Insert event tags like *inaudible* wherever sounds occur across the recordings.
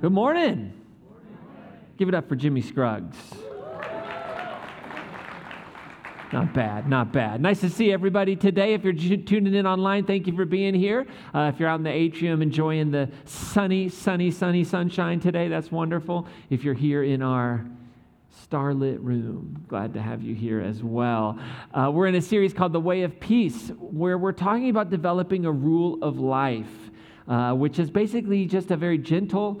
Good morning. Give it up for Jimmy Scruggs. Not bad, not bad. Nice to see everybody today. If you're tuning in online, thank you for being here. Uh, if you're out in the atrium enjoying the sunny, sunny, sunny sunshine today, that's wonderful. If you're here in our starlit room, glad to have you here as well. Uh, we're in a series called The Way of Peace, where we're talking about developing a rule of life, uh, which is basically just a very gentle,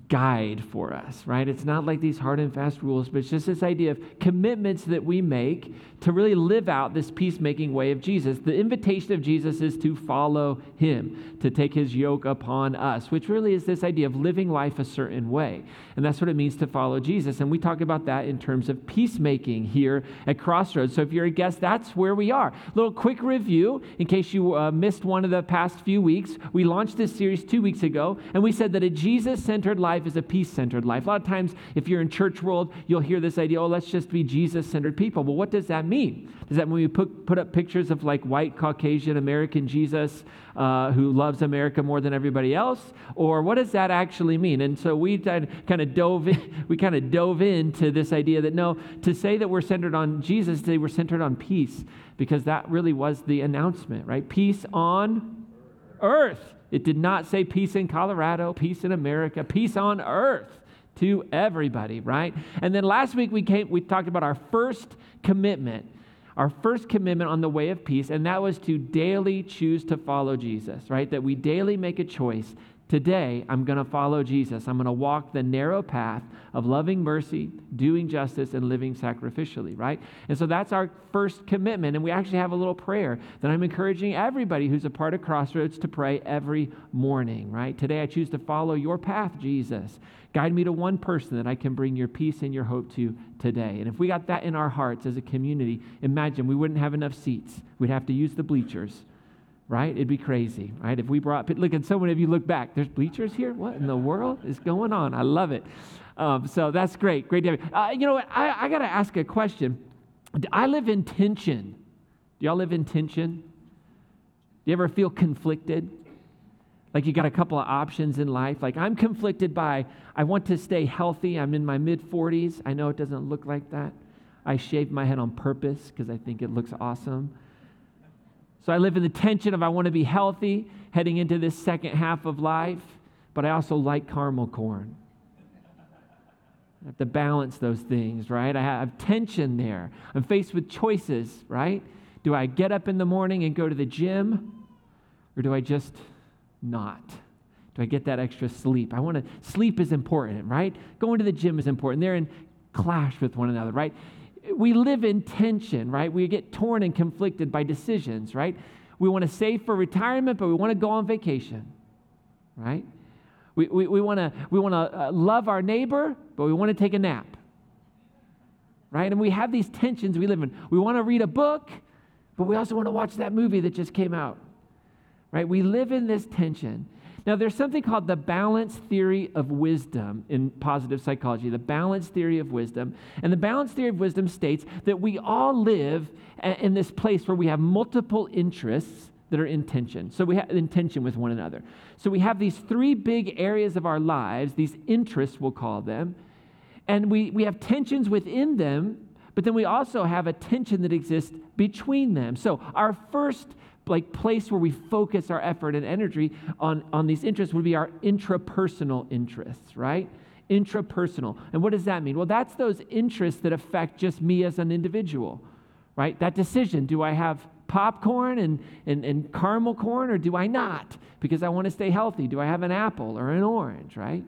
guide for us, right? It's not like these hard and fast rules, but it's just this idea of commitments that we make to really live out this peacemaking way of Jesus. The invitation of Jesus is to follow him, to take his yoke upon us, which really is this idea of living life a certain way. And that's what it means to follow Jesus. And we talk about that in terms of peacemaking here at Crossroads. So if you're a guest, that's where we are. A little quick review in case you uh, missed one of the past few weeks. We launched this series two weeks ago, and we said that a Jesus centered life is a peace centered life. A lot of times, if you're in church world, you'll hear this idea, oh, let's just be Jesus centered people. Well, what does that mean? Does that mean we put, put up pictures of like white, Caucasian, American Jesus uh, who loves America more than everybody else? Or what does that actually mean? And so we kind of dove in, *laughs* we kind of dove into this idea that no, to say that we're centered on Jesus, they were centered on peace, because that really was the announcement, right? Peace on earth. It did not say peace in Colorado, peace in America, peace on earth to everybody, right? And then last week we came we talked about our first commitment. Our first commitment on the way of peace, and that was to daily choose to follow Jesus, right? That we daily make a choice Today, I'm going to follow Jesus. I'm going to walk the narrow path of loving mercy, doing justice, and living sacrificially, right? And so that's our first commitment. And we actually have a little prayer that I'm encouraging everybody who's a part of Crossroads to pray every morning, right? Today, I choose to follow your path, Jesus. Guide me to one person that I can bring your peace and your hope to today. And if we got that in our hearts as a community, imagine we wouldn't have enough seats. We'd have to use the bleachers right? It'd be crazy, right? If we brought, look at so many of you look back, there's bleachers here? What in the world is going on? I love it. Um, so that's great. Great to have you. Uh, you know what? I, I got to ask a question. I live in tension. Do y'all live in tension? Do you ever feel conflicted? Like you got a couple of options in life. Like I'm conflicted by, I want to stay healthy. I'm in my mid 40s. I know it doesn't look like that. I shaved my head on purpose because I think it looks awesome. So I live in the tension of I want to be healthy heading into this second half of life, but I also like caramel corn. I have to balance those things, right? I have tension there. I'm faced with choices, right? Do I get up in the morning and go to the gym, or do I just not? Do I get that extra sleep? I want to, sleep is important, right? Going to the gym is important. They're in clash with one another, right? We live in tension, right? We get torn and conflicted by decisions, right? We want to save for retirement, but we want to go on vacation, right? We, we, we want to we want to uh, love our neighbor, but we want to take a nap, right? And we have these tensions we live in. We want to read a book, but we also want to watch that movie that just came out, right? We live in this tension. Now, there's something called the balance theory of wisdom in positive psychology, the balance theory of wisdom. And the balance theory of wisdom states that we all live in this place where we have multiple interests that are in tension. So we have intention with one another. So we have these three big areas of our lives, these interests, we'll call them, and we, we have tensions within them, but then we also have a tension that exists between them. So our first like place where we focus our effort and energy on, on these interests would be our intrapersonal interests, right? Intrapersonal. And what does that mean? Well, that's those interests that affect just me as an individual, right? That decision do I have popcorn and, and, and caramel corn or do I not? Because I want to stay healthy. Do I have an apple or an orange, right?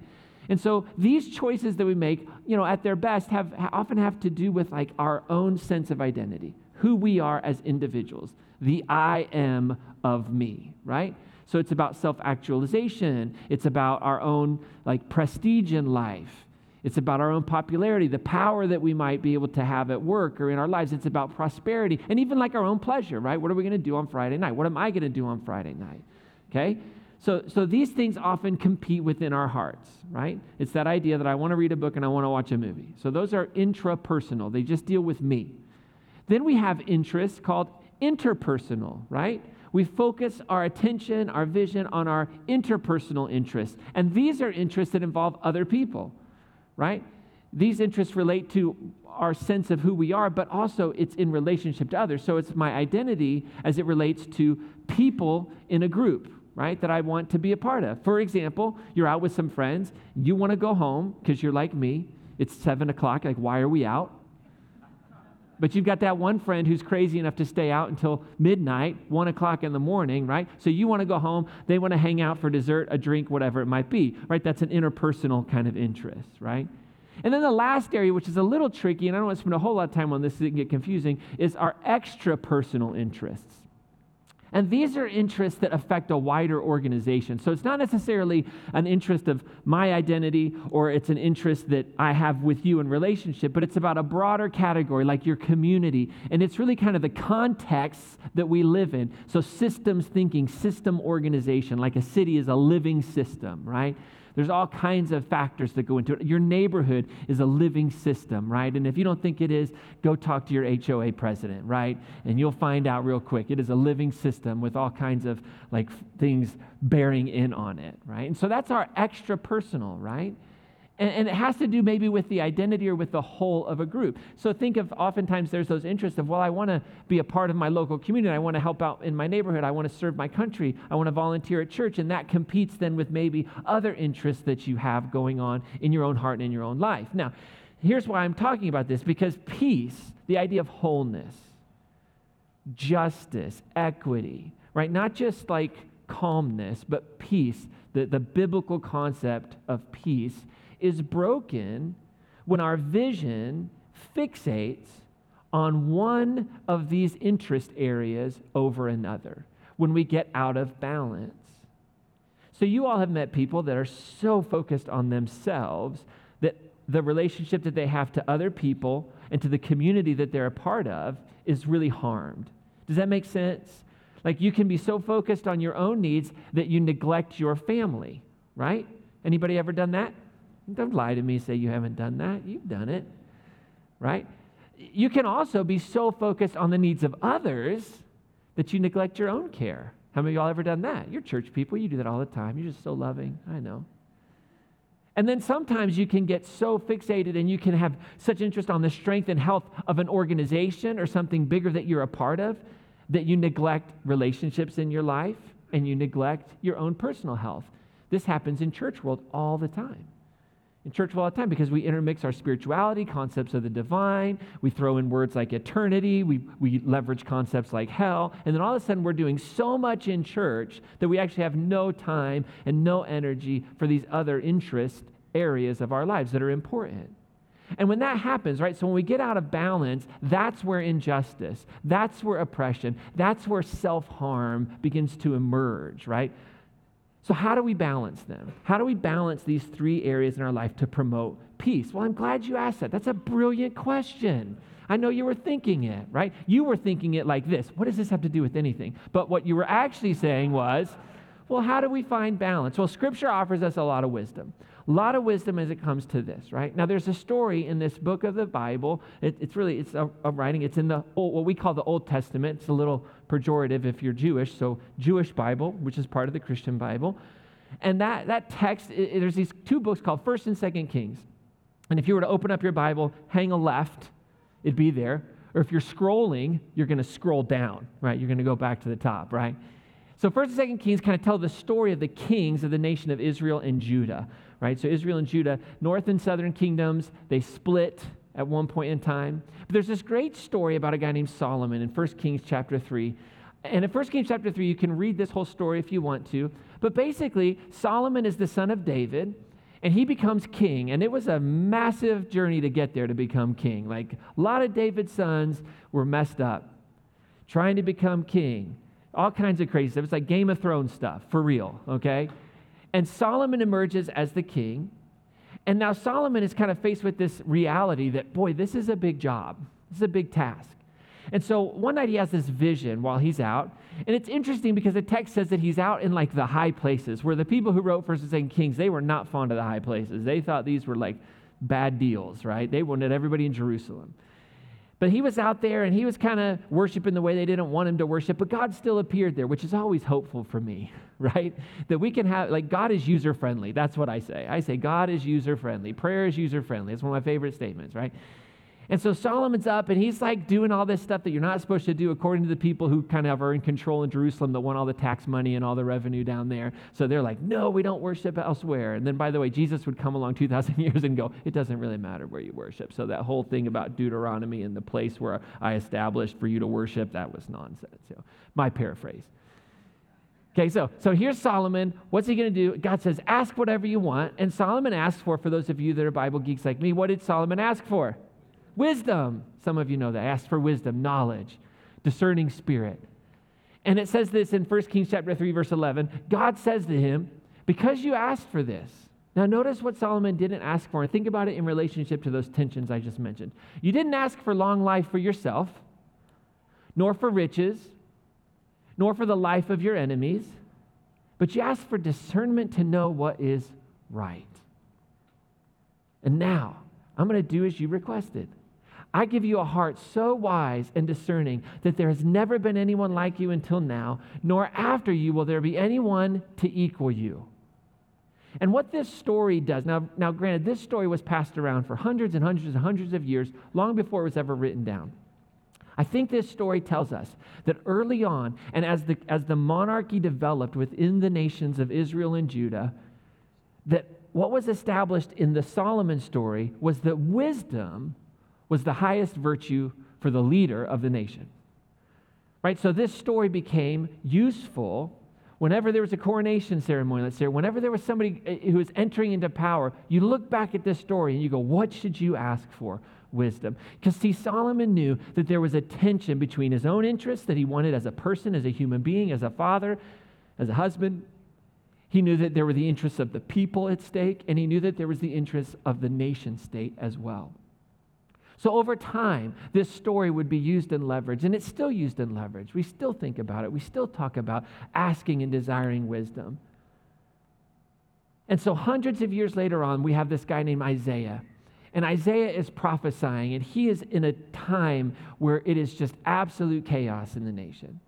And so these choices that we make, you know, at their best have often have to do with like our own sense of identity who we are as individuals, the I am of me, right? So it's about self actualization, it's about our own like prestige in life. It's about our own popularity, the power that we might be able to have at work or in our lives. It's about prosperity and even like our own pleasure, right? What are we going to do on Friday night? What am I going to do on Friday night? Okay? So, so these things often compete within our hearts, right? It's that idea that I want to read a book and I want to watch a movie. So those are intrapersonal, they just deal with me. Then we have interests called interpersonal, right? We focus our attention, our vision on our interpersonal interests. And these are interests that involve other people, right? These interests relate to our sense of who we are, but also it's in relationship to others. So it's my identity as it relates to people in a group, right, that I want to be a part of. For example, you're out with some friends, you want to go home because you're like me. It's seven o'clock, like, why are we out? But you've got that one friend who's crazy enough to stay out until midnight, one o'clock in the morning, right? So you want to go home, they want to hang out for dessert, a drink, whatever it might be, right? That's an interpersonal kind of interest, right? And then the last area, which is a little tricky, and I don't want to spend a whole lot of time on this so it can get confusing, is our extra personal interests. And these are interests that affect a wider organization. So it's not necessarily an interest of my identity or it's an interest that I have with you in relationship, but it's about a broader category like your community. And it's really kind of the context that we live in. So systems thinking, system organization, like a city is a living system, right? There's all kinds of factors that go into it. Your neighborhood is a living system, right? And if you don't think it is, go talk to your HOA president, right? And you'll find out real quick. It is a living system with all kinds of like things bearing in on it, right? And so that's our extra personal, right? And, and, it has to do maybe with the identity or with the whole of a group. So think of oftentimes there's those interests of, well, I want to be a part of my local community. I want to help out in my neighborhood. I want to serve my country. I want to volunteer at church. And that competes then with maybe other interests that you have going on in your own heart and in your own life. Now, here's why I'm talking about this because peace, the idea of wholeness, justice, equity, right? Not just like calmness, but peace, the, the biblical concept of peace is broken when our vision fixates on one of these interest areas over another, when we get out of balance. So, you all have met people that are so focused on themselves that the relationship that they have to other people and to the community that they're a part of is really harmed. Does that make sense? Like you can be so focused on your own needs that you neglect your family, right? Anybody ever done that? Don't lie to me, say you haven't done that. You've done it, right? You can also be so focused on the needs of others that you neglect your own care. How many of y'all ever done that? You're church people, you do that all the time. You're just so loving. I know. And then sometimes you can get so fixated and you can have such interest on the strength and health of an organization or something bigger that you're a part of that you neglect relationships in your life and you neglect your own personal health. This happens in church world all the time in church world all the time because we intermix our spirituality, concepts of the divine. We throw in words like eternity. We, we leverage concepts like hell. And then all of a sudden, we're doing so much in church that we actually have no time and no energy for these other interest areas of our lives that are important. And when that happens, right, so when we get out of balance, that's where injustice, that's where oppression, that's where self harm begins to emerge, right? So, how do we balance them? How do we balance these three areas in our life to promote peace? Well, I'm glad you asked that. That's a brilliant question. I know you were thinking it, right? You were thinking it like this What does this have to do with anything? But what you were actually saying was, well, how do we find balance? Well, Scripture offers us a lot of wisdom. A lot of wisdom as it comes to this, right? Now, there's a story in this book of the Bible. It, it's really, it's a, a, writing. It's in the, old, what we call the Old Testament. It's a little pejorative if you're Jewish. So, Jewish Bible, which is part of the Christian Bible. And that, that text, it, there's these two books called 1st and 2nd Kings. And if you were to open up your Bible, hang a left, it'd be there. Or if you're scrolling, you're going to scroll down, right? You're going to go back to the top, right? So, 1st and 2nd Kings kind of tell the story of the kings of the nation of Israel and Judah right? So Israel and Judah, north and southern kingdoms, they split at one point in time. But there's this great story about a guy named Solomon in 1 Kings chapter 3. And in 1 Kings chapter 3, you can read this whole story if you want to. But basically, Solomon is the son of David, and he becomes king. And it was a massive journey to get there to become king. Like a lot of David's sons were messed up trying to become king. All kinds of crazy stuff. It's like Game of Thrones stuff, for real, okay? And Solomon emerges as the king. And now Solomon is kind of faced with this reality that, boy, this is a big job. This is a big task. And so one night he has this vision while he's out. And it's interesting because the text says that he's out in like the high places, where the people who wrote First and Kings, they were not fond of the high places. They thought these were like bad deals, right? They wanted everybody in Jerusalem. But he was out there and he was kind of worshiping the way they didn't want him to worship, but God still appeared there, which is always hopeful for me, *laughs* right? That we can have, like, God is user friendly. That's what I say. I say, God is user friendly. Prayer is user friendly. It's one of my favorite statements, right? And so Solomon's up and he's like doing all this stuff that you're not supposed to do according to the people who kind of are in control in Jerusalem that want all the tax money and all the revenue down there. So they're like, no, we don't worship elsewhere. And then, by the way, Jesus would come along *laughs* 2,000 years and go, it doesn't really matter where you worship. So that whole thing about Deuteronomy and the place where I established for you to worship, that was nonsense. So my paraphrase. Okay, so so here's Solomon. What's he going to do? God says, ask whatever you want. And Solomon asks for, for those of you that are Bible geeks like me, what did Solomon ask for? Wisdom. Some of you know that. Ask for wisdom, knowledge, discerning spirit. And it says this in 1 Kings chapter 3, verse 11. God says to him, Because you asked for this. Now, notice what Solomon didn't ask for, and think about it in relationship to those tensions I just mentioned. You didn't ask for long life for yourself, nor for riches, nor for the life of your enemies, but you asked for discernment to know what is right. And now, I'm going to do as you requested. I give you a heart so wise and discerning that there has never been anyone like you until now, nor after you will there be anyone to equal you. And what this story does, now, now granted, this story was passed around for hundreds and hundreds and hundreds of years, long before it was ever written down. I think this story tells us that early on, and as the, as the monarchy developed within the nations of Israel and Judah, that what was established in the Solomon story was that wisdom was the highest virtue for the leader of the nation. Right? So this story became useful whenever there was a coronation ceremony, let's say, whenever there was somebody eh, who was entering into power, you look back at this story and you go, what should you ask for? Wisdom. Because, see, Solomon knew that there was a tension between his own interests that he wanted as a person, as a human being, as a father, as a husband. He knew that there were the interests of the people at stake, and he knew that there was the interests of the nation state as well. So over time, this story would be used and leveraged, and it's still used and leveraged. We still think about it. We still talk about asking and desiring wisdom. And so, hundreds of years later on, we have this guy named Isaiah. And Isaiah is prophesying, and he is in a time where it is just absolute chaos in the nation.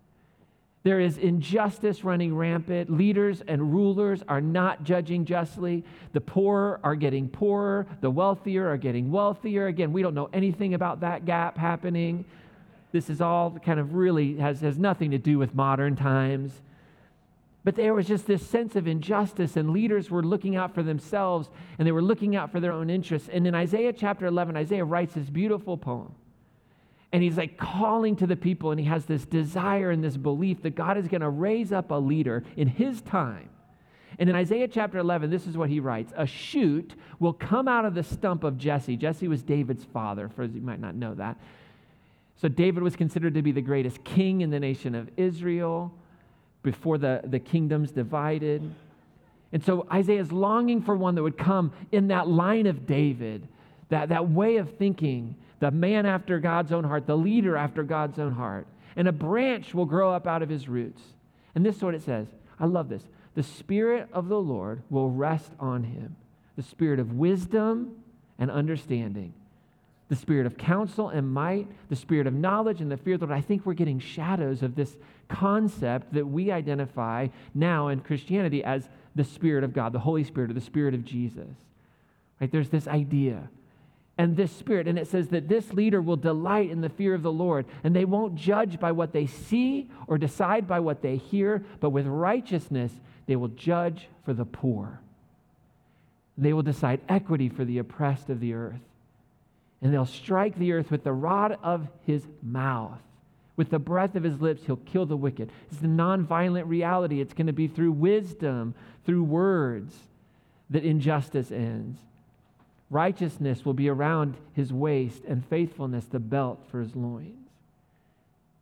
There is injustice running rampant. Leaders and rulers are not judging justly. The poor are getting poorer. The wealthier are getting wealthier. Again, we don't know anything about that gap happening. This is all kind of really has, has nothing to do with modern times. But there was just this sense of injustice, and leaders were looking out for themselves and they were looking out for their own interests. And in Isaiah chapter 11, Isaiah writes this beautiful poem and he's like calling to the people, and he has this desire and this belief that God is going to raise up a leader in his time. And in Isaiah chapter 11, this is what he writes A shoot will come out of the stump of Jesse. Jesse was David's father, for you might not know that. So David was considered to be the greatest king in the nation of Israel before the, the kingdoms divided. And so Isaiah is longing for one that would come in that line of David, that, that way of thinking the man after God's own heart, the leader after God's own heart. And a branch will grow up out of his roots. And this is what it says. I love this. The Spirit of the Lord will rest on him the Spirit of wisdom and understanding, the Spirit of counsel and might, the Spirit of knowledge and the fear of the Lord. I think we're getting shadows of this concept that we identify now in Christianity as the Spirit of God, the Holy Spirit, or the Spirit of Jesus. Right? There's this idea and this spirit. And it says that this leader will delight in the fear of the Lord, and they won't judge by what they see or decide by what they hear, but with righteousness, they will judge for the poor. They will decide equity for the oppressed of the earth. And they'll strike the earth with the rod of his mouth. With the breath of his lips, he'll kill the wicked. It's the nonviolent reality. It's going to be through wisdom, through words, that injustice ends. Righteousness will be around his waist, and faithfulness the belt for his loins.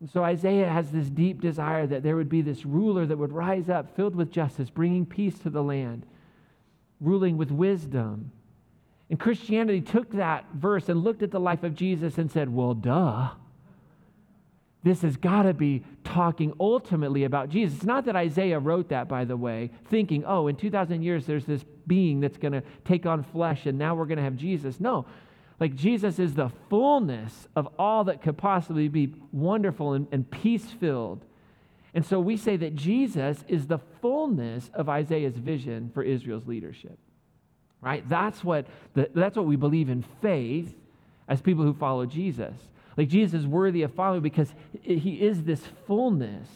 And so Isaiah has this deep desire that there would be this ruler that would rise up, filled with justice, bringing peace to the land, ruling with wisdom. And Christianity took that verse and looked at the life of Jesus and said, Well, duh. This has got to be talking ultimately about Jesus. It's not that Isaiah wrote that, by the way, thinking, oh, in 2,000 years there's this being that's going to take on flesh and now we're going to have Jesus. No. Like Jesus is the fullness of all that could possibly be wonderful and, and peace filled. And so we say that Jesus is the fullness of Isaiah's vision for Israel's leadership. Right? That's what, the, that's what we believe in faith as people who follow Jesus. Like Jesus is worthy of following because he is this fullness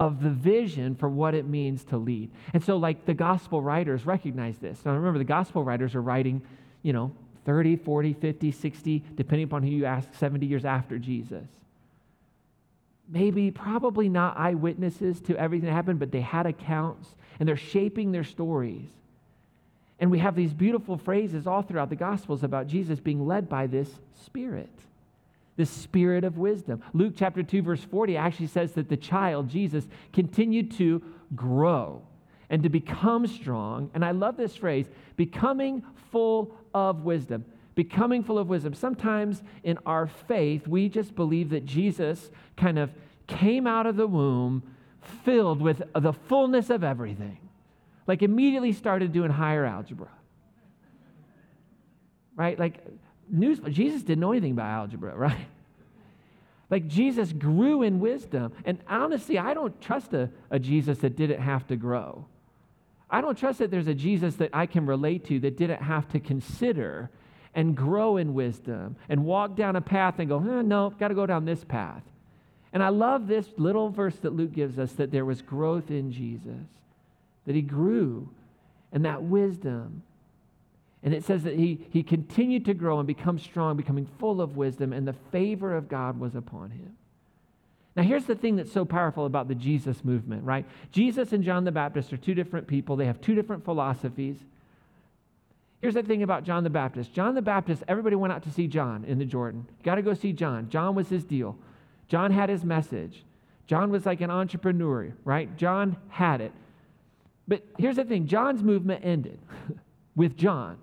of the vision for what it means to lead. And so, like the gospel writers recognize this. Now, remember, the gospel writers are writing, you know, 30, 40, 50, 60, depending upon who you ask, 70 years after Jesus. Maybe, probably not eyewitnesses to everything that happened, but they had accounts and they're shaping their stories. And we have these beautiful phrases all throughout the Gospels about Jesus being led by this Spirit the spirit of wisdom. Luke chapter 2, verse 40 actually says that the child, Jesus, continued to grow and to become strong. And I love this phrase becoming full of wisdom. Becoming full of wisdom. Sometimes in our faith, we just believe that Jesus kind of came out of the womb filled with the fullness of everything. Like immediately started doing higher algebra. Right? Like news, Jesus didn't know anything about algebra, *laughs* right? Like Jesus grew in wisdom. And honestly, I don't trust a, a Jesus that didn't have to grow. I don't trust that there's a Jesus that I can relate to that didn't have to consider and grow in wisdom and walk down a path and go, eh, no, got to go down this path. And I love this little verse that Luke gives us that there was growth in Jesus, that he grew, and that wisdom and it says that he, he continued to grow and become strong, becoming full of wisdom, and the favor of God was upon him. Now, here's the thing that's so powerful about the Jesus movement, right? Jesus and John the Baptist are two different people, they have two different philosophies. Here's the thing about John the Baptist John the Baptist, everybody went out to see John in the Jordan. You got to go see John. John was his deal. John had his message. John was like an entrepreneur, right? John had it. But here's the thing John's movement ended *laughs* with John.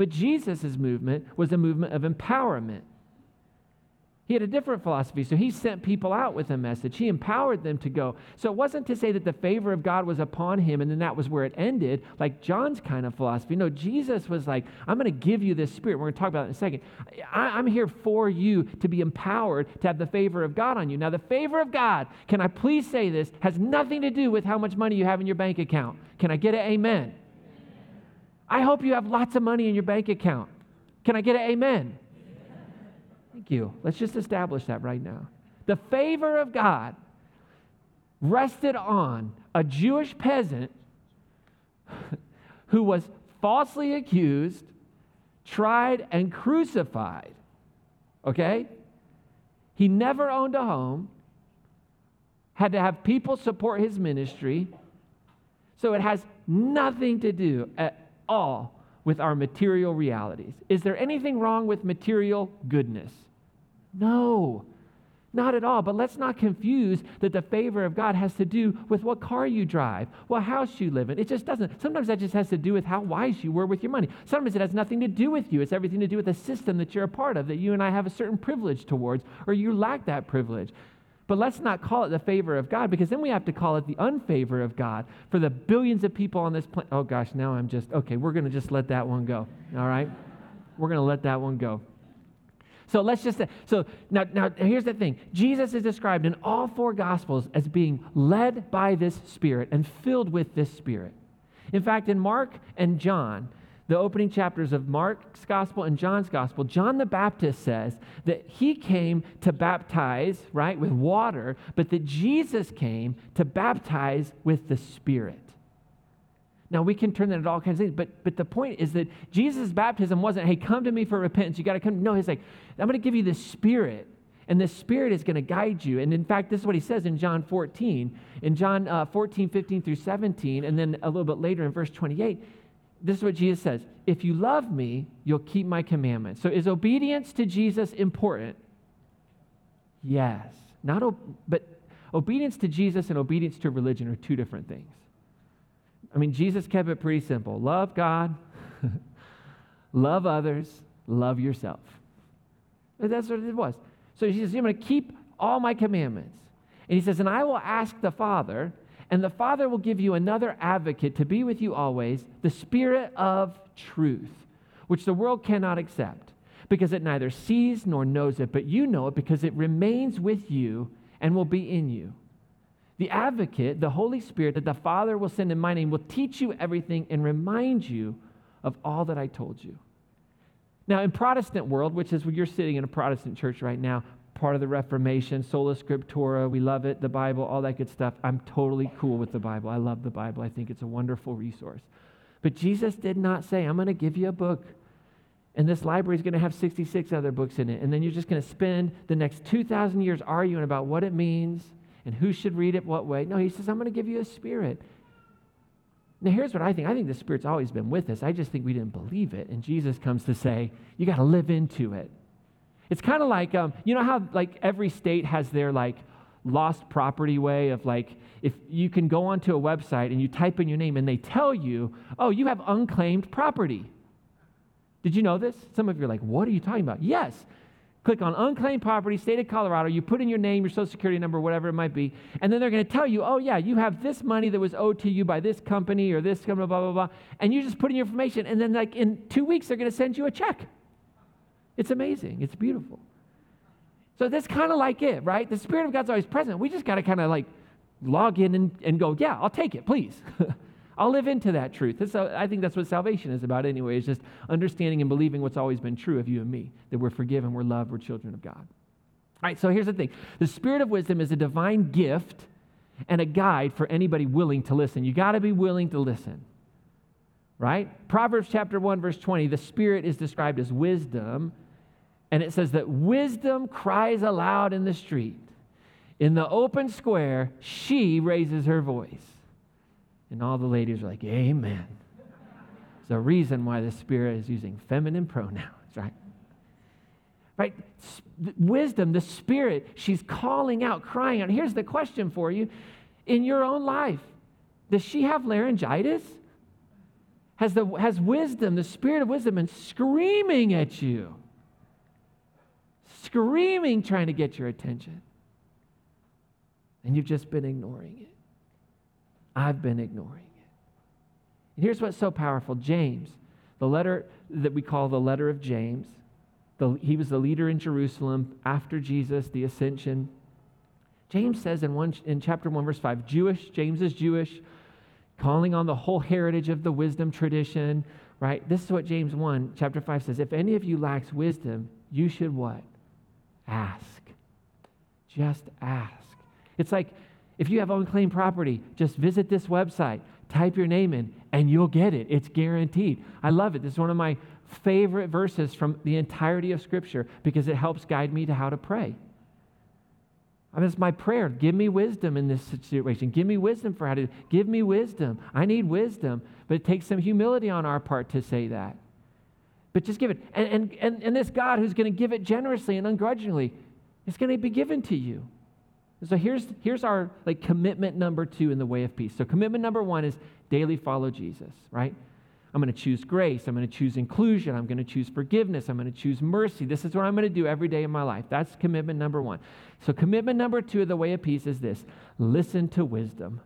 But Jesus' movement was a movement of empowerment. He had a different philosophy, so he sent people out with a message. He empowered them to go. So it wasn't to say that the favor of God was upon him and then that was where it ended, like John's kind of philosophy. No, Jesus was like, I'm going to give you this spirit. We're going to talk about it in a second. I, am here for you to be empowered to have the favor of God on you. Now, the favor of God, can I please say this, has nothing to do with how much money you have in your bank account. Can I get an amen? I hope you have lots of money in your bank account. Can I get an amen? Thank you. Let's just establish that right now. The favor of God rested on a Jewish peasant *laughs* who was falsely accused, tried, and crucified. Okay? He never owned a home, had to have people support his ministry. So it has nothing to do at all with our material realities. Is there anything wrong with material goodness? No, not at all. But let's not confuse that the favor of God has to do with what car you drive, what house you live in. It just doesn't. Sometimes that just has to do with how wise you were with your money. Sometimes it has nothing to do with you. It's everything to do with the system that you're a part of, that you and I have a certain privilege towards, or you lack that privilege. But let's not call it the favor of God because then we have to call it the unfavor of God for the billions of people on this planet. Oh gosh, now I'm just, okay, we're going to just let that one go. All right? We're going to let that one go. So let's just say, so now, now here's the thing Jesus is described in all four gospels as being led by this Spirit and filled with this Spirit. In fact, in Mark and John, the opening chapters of Mark's gospel and John's gospel, John the Baptist says that he came to baptize, right, with water, but that Jesus came to baptize with the Spirit. Now we can turn that into all kinds of things, but but the point is that Jesus' baptism wasn't, hey, come to me for repentance. You got to come. No, he's like, I'm going to give you the Spirit, and the Spirit is going to guide you. And in fact, this is what he says in John 14, in John uh, 14, 15 through 17, and then a little bit later in verse 28 this is what Jesus says If you love me, you'll keep my commandments. So is obedience to Jesus important? Yes. Not, but obedience to Jesus and obedience to religion are two different things. I mean, Jesus kept it pretty simple love God, *laughs* love others, love yourself. That's what it was. So he says, I'm going to keep all my commandments. And he says, and I will ask the Father, and the Father will give you another advocate to be with you always, the Spirit of truth. which the world cannot accept, because it neither sees nor knows it, but you know it because it remains with you and will be in you. The advocate, the Holy Spirit that the Father will send in my name, will teach you everything and remind you of all that I told you. Now, in Protestant world, which is where you're sitting in a Protestant church right now, part of the Reformation, sola scriptura, we love it, the Bible, all that good stuff. I'm totally cool with the Bible. I love the Bible. I think it's a wonderful resource. But Jesus did not say, I'm going to give you a book and this library is going to have 66 other books in it. And then you're just going to spend the next 2,000 years arguing about what it means and who should read it what way. No, he says, I'm going to give you a spirit. Now, here's what I think I think the Spirit's always been with us. I just think we didn't believe it. And Jesus comes to say, you got to live into it. It's kind of like, um, you know how like every state has their like lost property way of like, if you can go onto a website and you type in your name and they tell you, oh, you have unclaimed property. Did you know this? Some of you are like, what are you talking about? Yes. Click on unclaimed property, state of Colorado. You put in your name, your social security number, whatever it might be. And then they're going to tell you, oh, yeah, you have this money that was owed to you by this company or this company, blah, blah, blah. And you just put in your information. And then, like, in two weeks, they're going to send you a check. It's amazing. It's beautiful. So that's kind of like it, right? The Spirit of God's always present. We just got to kind of like log in and, and go, yeah, I'll take it, please. *laughs* I'll live into that truth. I think that's what salvation is about anyway, is just understanding and believing what's always been true of you and me, that we're forgiven, we're loved, we're children of God. All right, so here's the thing. The spirit of wisdom is a divine gift and a guide for anybody willing to listen. You got to be willing to listen. Right? Proverbs chapter 1 verse 20, the spirit is described as wisdom, and it says that wisdom cries aloud in the street. In the open square, she raises her voice. And all the ladies are like, Amen. There's a reason why the Spirit is using feminine pronouns, right? Right? Wisdom, the Spirit, she's calling out, crying out. Here's the question for you in your own life Does she have laryngitis? Has, the, has wisdom, the Spirit of wisdom, been screaming at you? Screaming, trying to get your attention. And you've just been ignoring it. I've been ignoring it. And here's what's so powerful James, the letter that we call the letter of James, the, he was the leader in Jerusalem after Jesus, the ascension. James says in, one, in chapter 1, verse 5, Jewish, James is Jewish, calling on the whole heritage of the wisdom tradition, right? This is what James 1, chapter 5 says. If any of you lacks wisdom, you should what? Ask. Just ask. It's like if you have unclaimed property, just visit this website, type your name in, and you'll get it. It's guaranteed. I love it. This is one of my favorite verses from the entirety of Scripture because it helps guide me to how to pray. I mean, it's my prayer. Give me wisdom in this situation. Give me wisdom for how to give me wisdom. I need wisdom. But it takes some humility on our part to say that. But just give it. And, and, and, and this God who's going to give it generously and ungrudgingly is going to be given to you. So here's, here's our like commitment number two in the way of peace. So commitment number one is daily follow Jesus, right? I'm going to choose grace. I'm going to choose inclusion. I'm going to choose forgiveness. I'm going to choose mercy. This is what I'm going to do every day in my life. That's commitment number one. So, commitment number two of the way of peace is this listen to wisdom.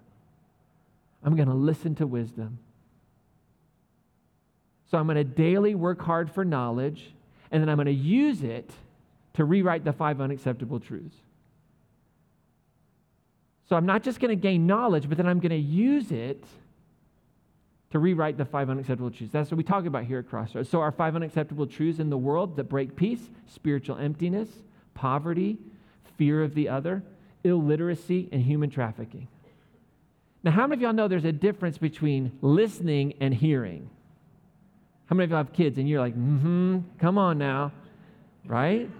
I'm going to listen to wisdom. So, I'm going to daily work hard for knowledge, and then I'm going to use it to rewrite the five unacceptable truths. So I'm not just going to gain knowledge, but then I'm going to use it to rewrite the five unacceptable truths. That's what we talk about here at Crossroads. So, our five unacceptable truths in the world that break peace spiritual emptiness, poverty, fear of the other, illiteracy, and human trafficking. Now, how many of y'all know there's a difference between listening and hearing? How many of y'all have kids and you're like, mm hmm, come on now, right?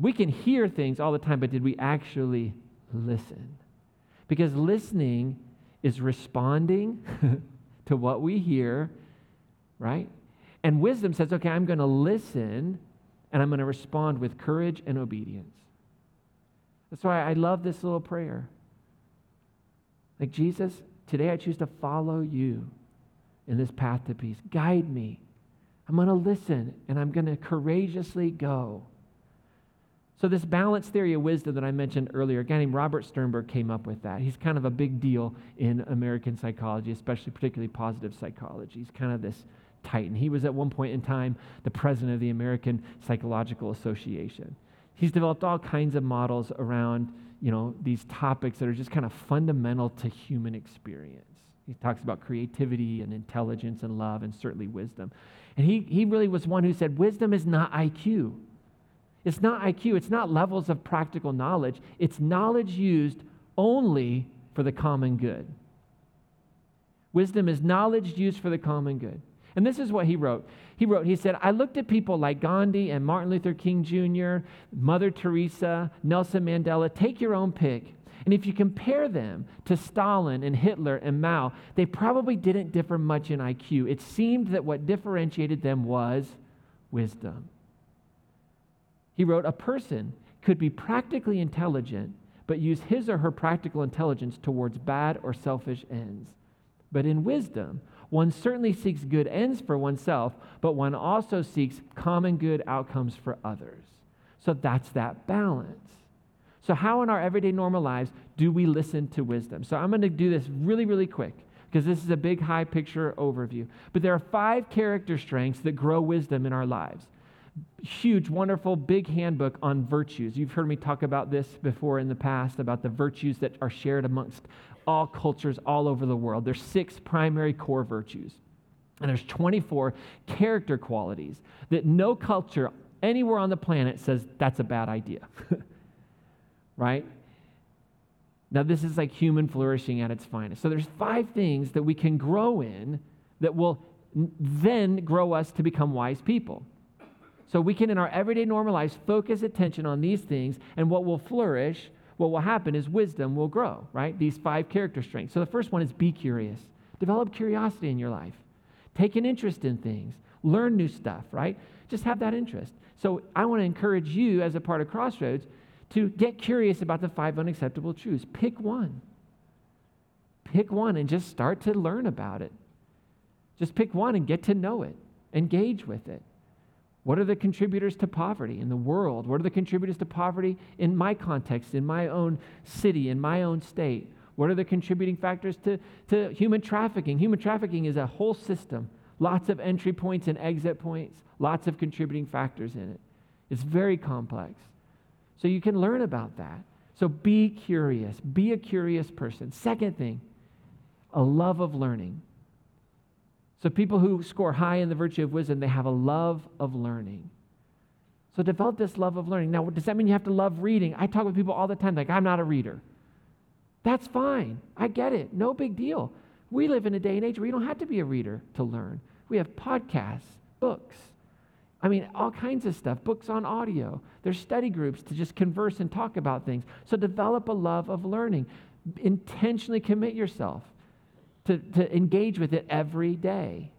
We can hear things all the time, but did we actually listen? Because listening is responding *laughs* to what we hear, right? And wisdom says, okay, I'm going to listen and I'm going to respond with courage and obedience. That's why I love this little prayer. Like, Jesus, today I choose to follow you in this path to peace. Guide me. I'm going to listen and I'm going to courageously go. So, this balance theory of wisdom that I mentioned earlier, a guy named Robert Sternberg came up with that. He's kind of a big deal in American psychology, especially particularly positive psychology. He's kind of this titan. He was at one point in time the president of the American Psychological Association. He's developed all kinds of models around you know, these topics that are just kind of fundamental to human experience. He talks about creativity and intelligence and love and certainly wisdom. And he, he really was one who said wisdom is not IQ. It's not IQ, it's not levels of practical knowledge, it's knowledge used only for the common good. Wisdom is knowledge used for the common good. And this is what he wrote. He wrote, he said, I looked at people like Gandhi and Martin Luther King Jr., Mother Teresa, Nelson Mandela, take your own pick. And if you compare them to Stalin and Hitler and Mao, they probably didn't differ much in IQ. It seemed that what differentiated them was wisdom. He wrote, A person could be practically intelligent, but use his or her practical intelligence towards bad or selfish ends. But in wisdom, one certainly seeks good ends for oneself, but one also seeks common good outcomes for others. So that's that balance. So, how in our everyday normal lives do we listen to wisdom? So, I'm going to do this really, really quick because this is a big, high picture overview. But there are five character strengths that grow wisdom in our lives. Huge, wonderful, big handbook on virtues. You've heard me talk about this before in the past about the virtues that are shared amongst all cultures all over the world. There's six primary core virtues. And there's 24 character qualities that no culture anywhere on the planet says that's a bad idea. *laughs* right? Now this is like human flourishing at its finest. So there's five things that we can grow in that will then grow us to become wise people. So we can in our everyday normal lives focus attention on these things and what will flourish what will happen is wisdom will grow, right? These five character strengths. So the first one is be curious. Develop curiosity in your life. Take an interest in things. Learn new stuff, right? Just have that interest. So I want to encourage you as a part of Crossroads to get curious about the five unacceptable truths. Pick one. Pick one and just start to learn about it. Just pick one and get to know it. Engage with it. What are the contributors to poverty in the world? What are the contributors to poverty in my context, in my own city, in my own state? What are the contributing factors to, to human trafficking? Human trafficking is a whole system, lots of entry points and exit points, lots of contributing factors in it. It's very complex. So you can learn about that. So be curious, be a curious person. Second thing, a love of learning. So, people who score high in the virtue of wisdom, they have a love of learning. So, develop this love of learning. Now, does that mean you have to love reading? I talk with people all the time, like, I'm not a reader. That's fine. I get it. No big deal. We live in a day and age where you don't have to be a reader to learn. We have podcasts, books. I mean, all kinds of stuff, books on audio. There's study groups to just converse and talk about things. So, develop a love of learning. Intentionally commit yourself to, to engage with it every day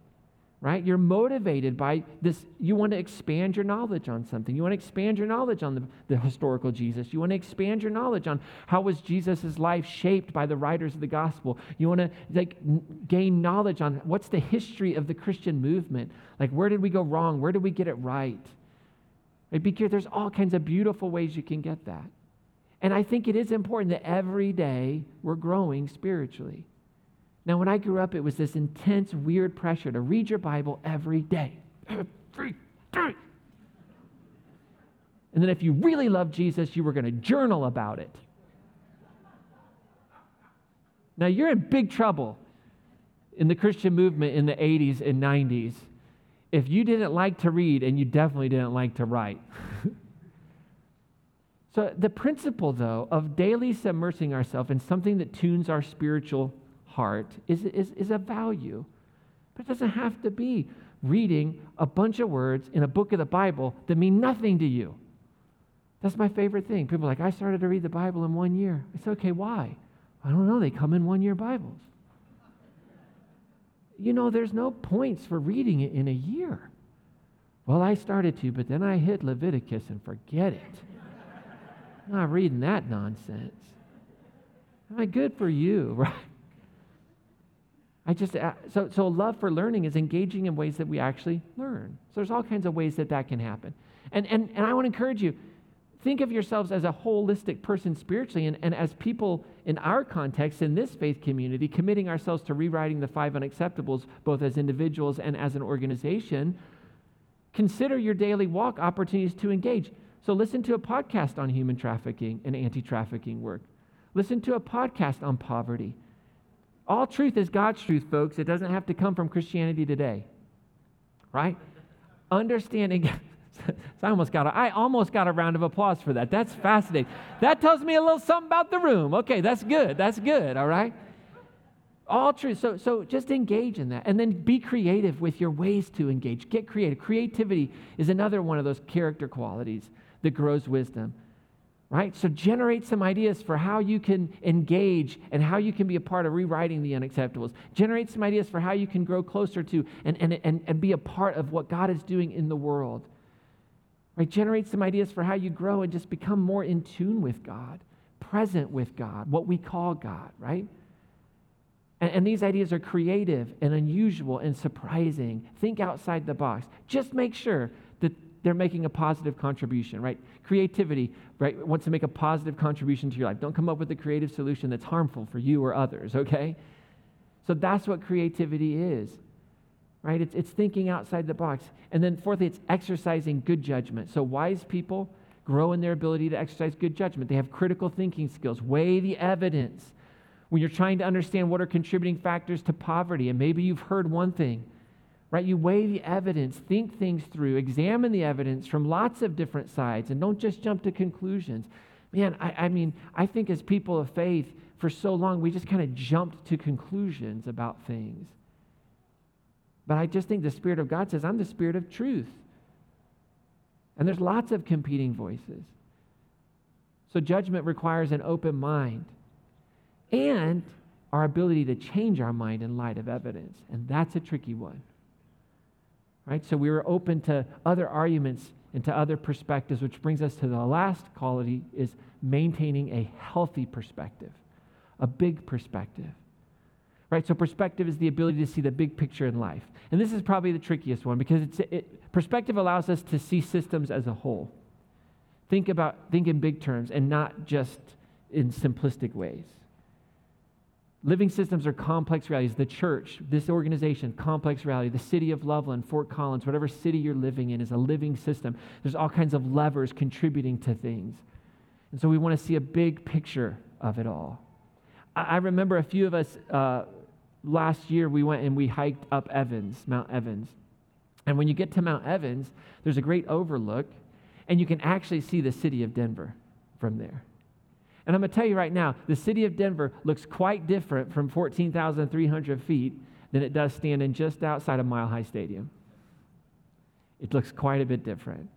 right? You're motivated by this. You want to expand your knowledge on something. You want to expand your knowledge on the, the historical Jesus. You want to expand your knowledge on how was Jesus' life shaped by the writers of the gospel. You want to like gain knowledge on what's the history of the Christian movement. Like where did we go wrong? Where did we get it right? right? Because there's all kinds of beautiful ways you can get that. And I think it is important that every day we're growing spiritually. Now, when I grew up, it was this intense, weird pressure to read your Bible every day. Every day. And then, if you really loved Jesus, you were going to journal about it. Now, you're in big trouble in the Christian movement in the 80s and 90s if you didn't like to read and you definitely didn't like to write. *laughs* so, the principle, though, of daily submersing ourselves in something that tunes our spiritual heart is, is, is a value. But it doesn't have to be reading a bunch of words in a book of the Bible that mean nothing to you. That's my favorite thing. People are like, I started to read the Bible in one year. It's okay, why? I don't know. They come in one year Bibles. You know, there's no points for reading it in a year. Well, I started to, but then I hit Leviticus and forget it. *laughs* I'm not reading that nonsense. Am I good for you, *laughs* right? I just, uh, so, so love for learning is engaging in ways that we actually learn. So there's all kinds of ways that that can happen. And, and, and I want to encourage you, think of yourselves as a holistic person spiritually and, and as people in our context in this faith community committing ourselves to rewriting the five unacceptables both as individuals and as an organization consider your daily walk opportunities to engage so listen to a podcast on human trafficking and anti-trafficking work listen to a podcast on poverty all truth is god's truth folks it doesn't have to come from christianity today right understanding *laughs* I almost got a, I almost got a round of applause for that. That's fascinating. That tells me a little something about the room. Okay, that's good. That's good. All right. All true. So so just engage in that, and then be creative with your ways to engage. Get creative. Creativity is another one of those character qualities that grows wisdom. Right? So generate some ideas for how you can engage and how you can be a part of rewriting the unacceptables. Generate some ideas for how you can grow closer to and, and, and, and be a part of what God is doing in the world. Right? Generate some ideas for how you grow and just become more in tune with God, present with God, what we call God, right? And, and, these ideas are creative and unusual and surprising. Think outside the box. Just make sure they're making a positive contribution, right? Creativity, right, wants to make a positive contribution to your life. Don't come up with a creative solution that's harmful for you or others, okay? So that's what creativity is right? It's, it's thinking outside the box. And then, fourthly, it's exercising good judgment. So, wise people grow in their ability to exercise good judgment. They have critical thinking skills, weigh the evidence. When you're trying to understand what are contributing factors to poverty, and maybe you've heard one thing, right? You weigh the evidence, think things through, examine the evidence from lots of different sides, and don't just jump to conclusions. Man, I, I mean, I think as people of faith, for so long, we just kind of jumped to conclusions about things. But I just think the Spirit of God says, I'm the Spirit of truth. And there's lots of competing voices. So judgment requires an open mind and our ability to change our mind in light of evidence. And that's a tricky one. Right? So we were open to other arguments and to other perspectives, which brings us to the last quality is maintaining a healthy perspective, a big perspective right? So perspective is the ability to see the big picture in life. And this is probably the trickiest one because it's, it, perspective allows us to see systems as a whole. Think about, think in big terms and not just in simplistic ways. Living systems are complex realities. The church, this organization, complex reality. The city of Loveland, Fort Collins, whatever city you're living in is a living system. There's all kinds of levers contributing to things. And so we want to see a big picture of it all. I, remember a few of us uh, last year we went and we hiked up Evans, Mount Evans. And when you get to Mount Evans, there's a great overlook, and you can actually see the city of Denver from there. And I'm going to tell you right now, the city of Denver looks quite different from 14,300 feet than it does standing just outside of Mile High Stadium. It looks quite a bit different.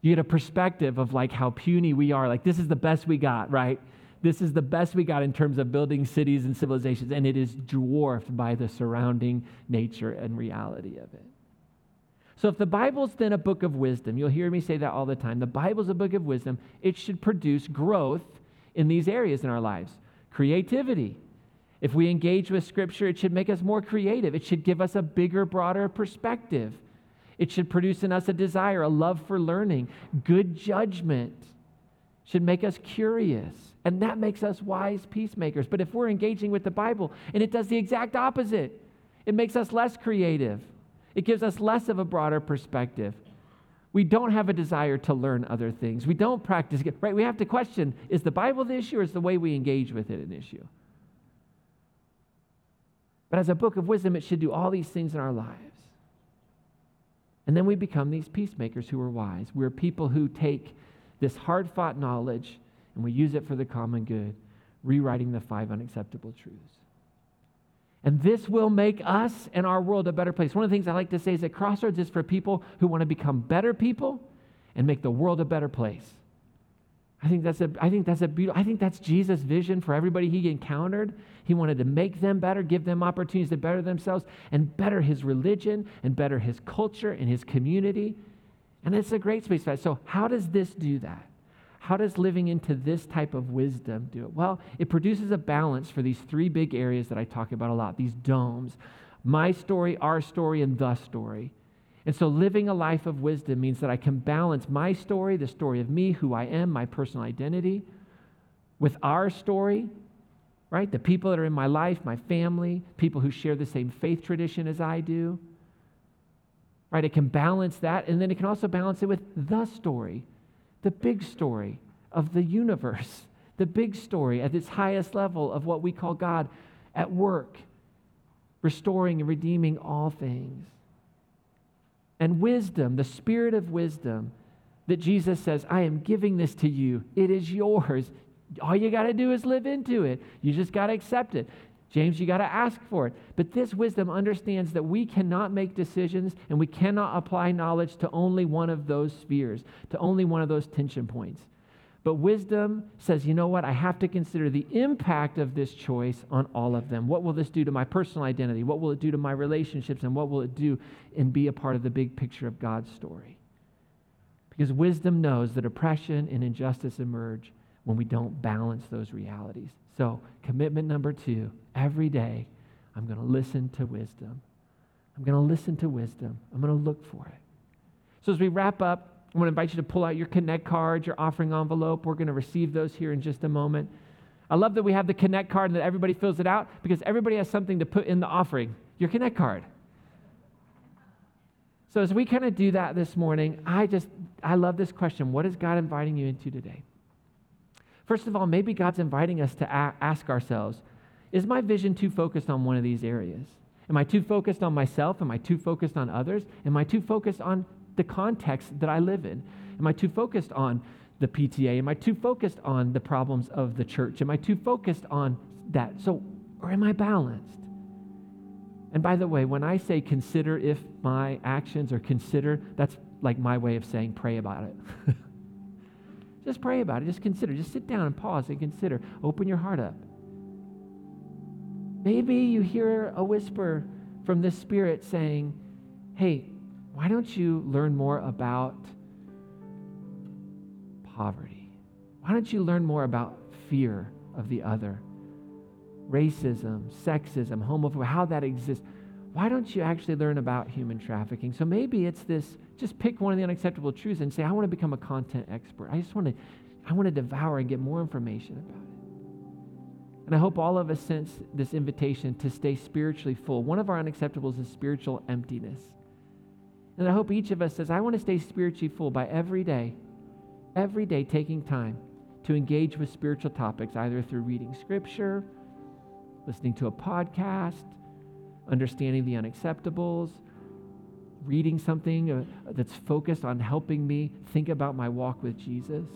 You get a perspective of like how puny we are. Like, this is the best we got, right? This is the best we got in terms of building cities and civilizations, and it is dwarfed by the surrounding nature and reality of it. So, if the Bible's then a book of wisdom, you'll hear me say that all the time. The Bible's a book of wisdom, it should produce growth in these areas in our lives. Creativity. If we engage with Scripture, it should make us more creative. It should give us a bigger, broader perspective. It should produce in us a desire, a love for learning, good judgment should make us curious. And that makes us wise peacemakers. But if we're engaging with the Bible and it does the exact opposite, it makes us less creative. It gives us less of a broader perspective. We don't have a desire to learn other things. We don't practice, right? We have to question is the Bible the issue or is the way we engage with it an issue? But as a book of wisdom, it should do all these things in our lives. And then we become these peacemakers who are wise. We're people who take this hard fought knowledge and we use it for the common good, rewriting the five unacceptable truths. And this will make us and our world a better place. One of the things I like to say is that Crossroads is for people who want to become better people and make the world a better place. I think that's a, I think that's a beautiful, I think that's Jesus' vision for everybody he encountered. He wanted to make them better, give them opportunities to better themselves, and better his religion, and better his culture and his community. And it's a great space for that. So, how does this do that? How does living into this type of wisdom do it? Well, it produces a balance for these three big areas that I talk about a lot these domes my story, our story, and the story. And so, living a life of wisdom means that I can balance my story, the story of me, who I am, my personal identity, with our story, right? The people that are in my life, my family, people who share the same faith tradition as I do, right? It can balance that. And then it can also balance it with the story, the big story of the universe, *laughs* the big story at its highest level of what we call God at work, restoring and redeeming all things and wisdom, the spirit of wisdom that Jesus says, I am giving this to you. It is yours. All you got to do is live into it. You just got to accept it. James, you got to ask for it. But this wisdom understands that we cannot make decisions and we cannot apply knowledge to only one of those spheres, to only one of those tension points. But wisdom says, you know what? I have to consider the impact of this choice on all of them. What will this do to my personal identity? What will it do to my relationships? And what will it do and be a part of the big picture of God's story? Because wisdom knows that oppression and injustice emerge when we don't balance those realities. So, commitment number two every day, I'm going to listen to wisdom. I'm going to listen to wisdom. I'm going to look for it. So, as we wrap up, I'm going to invite you to pull out your Connect card, your offering envelope. We're going to receive those here in just a moment. I love that we have the Connect card and that everybody fills it out because everybody has something to put in the offering your Connect card. So as we kind of do that this morning, I just I love this question. What is God inviting you into today? First of all, maybe God's inviting us to ask ourselves, is my vision too focused on one of these areas? Am I too focused on myself? Am I too focused on others? Am I too focused on the context that I live in? Am I too focused on the PTA? Am I too focused on the problems of the church? Am I too focused on that? So, or am I balanced? And by the way, when I say consider if my actions or consider, that's like my way of saying pray about it. *laughs* just pray about it. Just consider. Just sit down and pause and consider. Open your heart up. Maybe you hear a whisper from the Spirit saying, hey, why don't you learn more about poverty? Why don't you learn more about fear of the other? Racism, sexism, homophobia, how that exists. Why don't you actually learn about human trafficking? So maybe it's this just pick one of the unacceptable truths and say, I want to become a content expert. I just want to, I want to devour and get more information about it. And I hope all of us sense this invitation to stay spiritually full. One of our unacceptables is spiritual emptiness. And I hope each of us says, I want to stay spiritually full by every day, every day taking time to engage with spiritual topics, either through reading scripture, listening to a podcast, understanding the unacceptables, reading something uh, that's focused on helping me think about my walk with Jesus.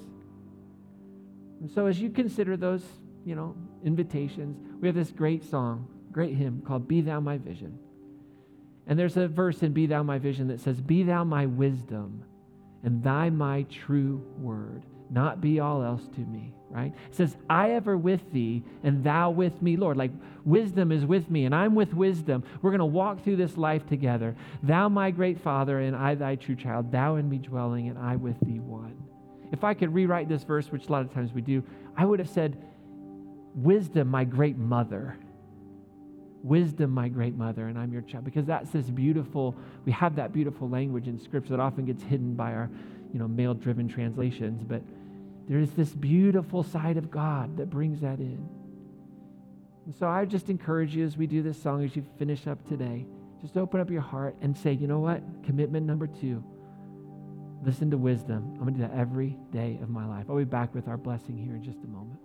And so as you consider those, you know, invitations, we have this great song, great hymn called Be Thou My Vision. And there's a verse in Be Thou My Vision that says, Be Thou my wisdom, and Thy my true word, not be all else to me, right? It says, I ever with Thee, and Thou with me, Lord. Like wisdom is with me, and I'm with wisdom. We're going to walk through this life together. Thou my great Father, and I Thy true child, Thou in me dwelling, and I with Thee one. If I could rewrite this verse, which a lot of times we do, I would have said, Wisdom, my great mother Wisdom, my great mother, and I'm your child. Because that's this beautiful, we have that beautiful language in Scripture that often gets hidden by our, you know, male driven translations. But there is this beautiful side of God that brings that in. And so I just encourage you as we do this song, as you finish up today, just open up your heart and say, you know what? Commitment number two listen to wisdom. I'm going to do that every day of my life. I'll be back with our blessing here in just a moment.